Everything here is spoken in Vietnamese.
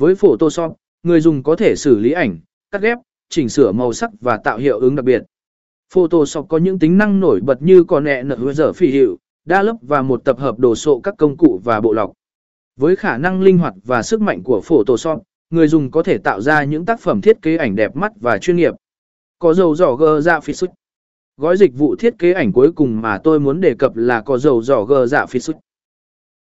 Với Photoshop, người dùng có thể xử lý ảnh, cắt ghép, chỉnh sửa màu sắc và tạo hiệu ứng đặc biệt. Photoshop có những tính năng nổi bật như còn nẹ nợ giờ phi hiệu, đa lớp và một tập hợp đồ sộ các công cụ và bộ lọc. Với khả năng linh hoạt và sức mạnh của Photoshop, người dùng có thể tạo ra những tác phẩm thiết kế ảnh đẹp mắt và chuyên nghiệp. Có dầu dò gờ dạ phi sức. Gói dịch vụ thiết kế ảnh cuối cùng mà tôi muốn đề cập là có dầu dò gờ dạ phi sức.